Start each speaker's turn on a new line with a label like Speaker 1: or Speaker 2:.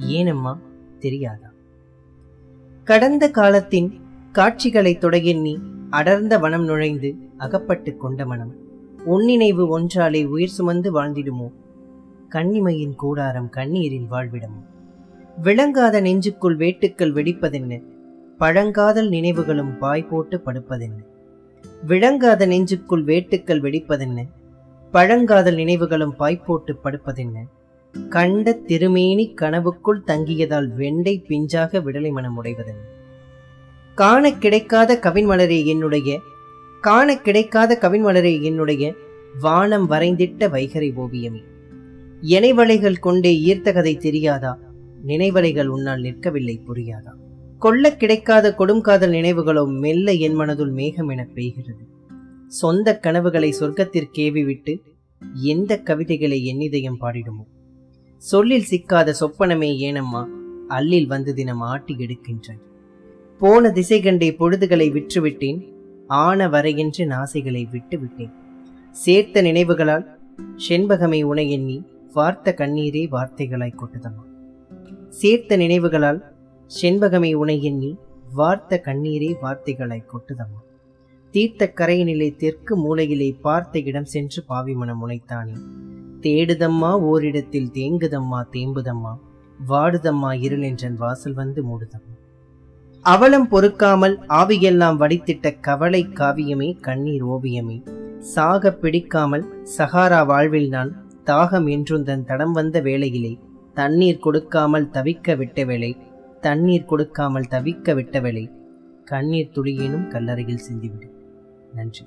Speaker 1: ஏனம்மா? தெரியாதா? கடந்த காலத்தின் காட்சிகளை தொடங்கி அடர்ந்த வனம் நுழைந்து அகப்பட்டு கொண்ட மனம். உன்னினைவு ஒன்றாலே உயிர் சுமந்து வாழ்ந்திடுமோ? கன்னிமையின் கூடாரம் கண்ணீரில் வாழ்விடமோ? விளங்காத நெஞ்சுக்குள் வேட்டுக்கள் வெடிப்பதென்ன? பழங்காதல் நினைவுகளும் பாய் போட்டு படுப்பதென்ன? விளங்காத நெஞ்சுக்குள் வேட்டுக்கள் வெடிப்பதென்ன? பழங்காதல் நினைவுகளும் பாய் போட்டு படுப்பதென்ன? கண்ட திருமேனி கனவுக்குள் தங்கியதால் வெண்டை பிஞ்சாக விடலை மனம் உடைவதன். காண கிடைக்காத கவின்மலரே என்னுடைய காண கிடைக்காத கவின்மலரே என்னுடைய வானம் வரைந்திட்ட வைகரை ஓவியமே. இணைவலைகள் கொண்டே ஈர்த்த கதை தெரியாதா? நினைவலைகள் உன்னால் நிற்கவில்லை புரியாதா? கொல்ல கிடைக்காத கொடுங்காதல் நினைவுகளோ மெல்ல என் மனதுள் மேகம் என பெய்கிறது. சொந்த கனவுகளை சொர்க்கத்திற்கேவி விட்டு எந்த கவிதைகளை என்னிதயம் பாடிடுமோ? சொல்லில் சிக்காத சொப்பனமே ஏனம்மா அல்லில் வந்து தினம் ஆட்டி எடுக்கின்றாய் போன திசை கண்டே பொழுதுகளை விற்றுவிட்டேன் ஆன வரையின்றி நாசைகளை விட்டுவிட்டேன். சேர்த்த நினைவுகளால் செண்பகமை உனை எண்ணி வார்த்த கண்ணீரே வார்த்தைகளாய் கொட்டுதம்மா. சேர்த்த நினைவுகளால் செண்பகமை உனை எண்ணி வார்த்த கண்ணீரே வார்த்தைகளாய் கொட்டுதம்மா. தீர்த்த கரையினிலே தெற்கு மூலையிலே பார்த்த இடம் சென்று பாவி மனம் உனைத்தானே தேடுதம்மா ஓரிடத்தில் தேங்குதம்மா தேம்புதம்மா. வாடுதம்மா இருள் என்றன் வாசல் வந்து மூடுதம்மா. அவலம் பொறுக்காமல் ஆவியெல்லாம் வடித்திட்ட கவலை காவியமே கண்ணீர் ஓவியமே. சாக பிடிக்காமல் சகாரா வாழ்வில் நான் தாகம் என்றுந்தன் தடம் வந்த வேளையிலே தண்ணீர் கொடுக்காமல் தவிக்க விட்ட வேளை தண்ணீர் கொடுக்காமல் தவிக்க விட்ட வேளை கண்ணீர் துளியேனும் கல்லறையில் சிந்திவிடு. நன்றி.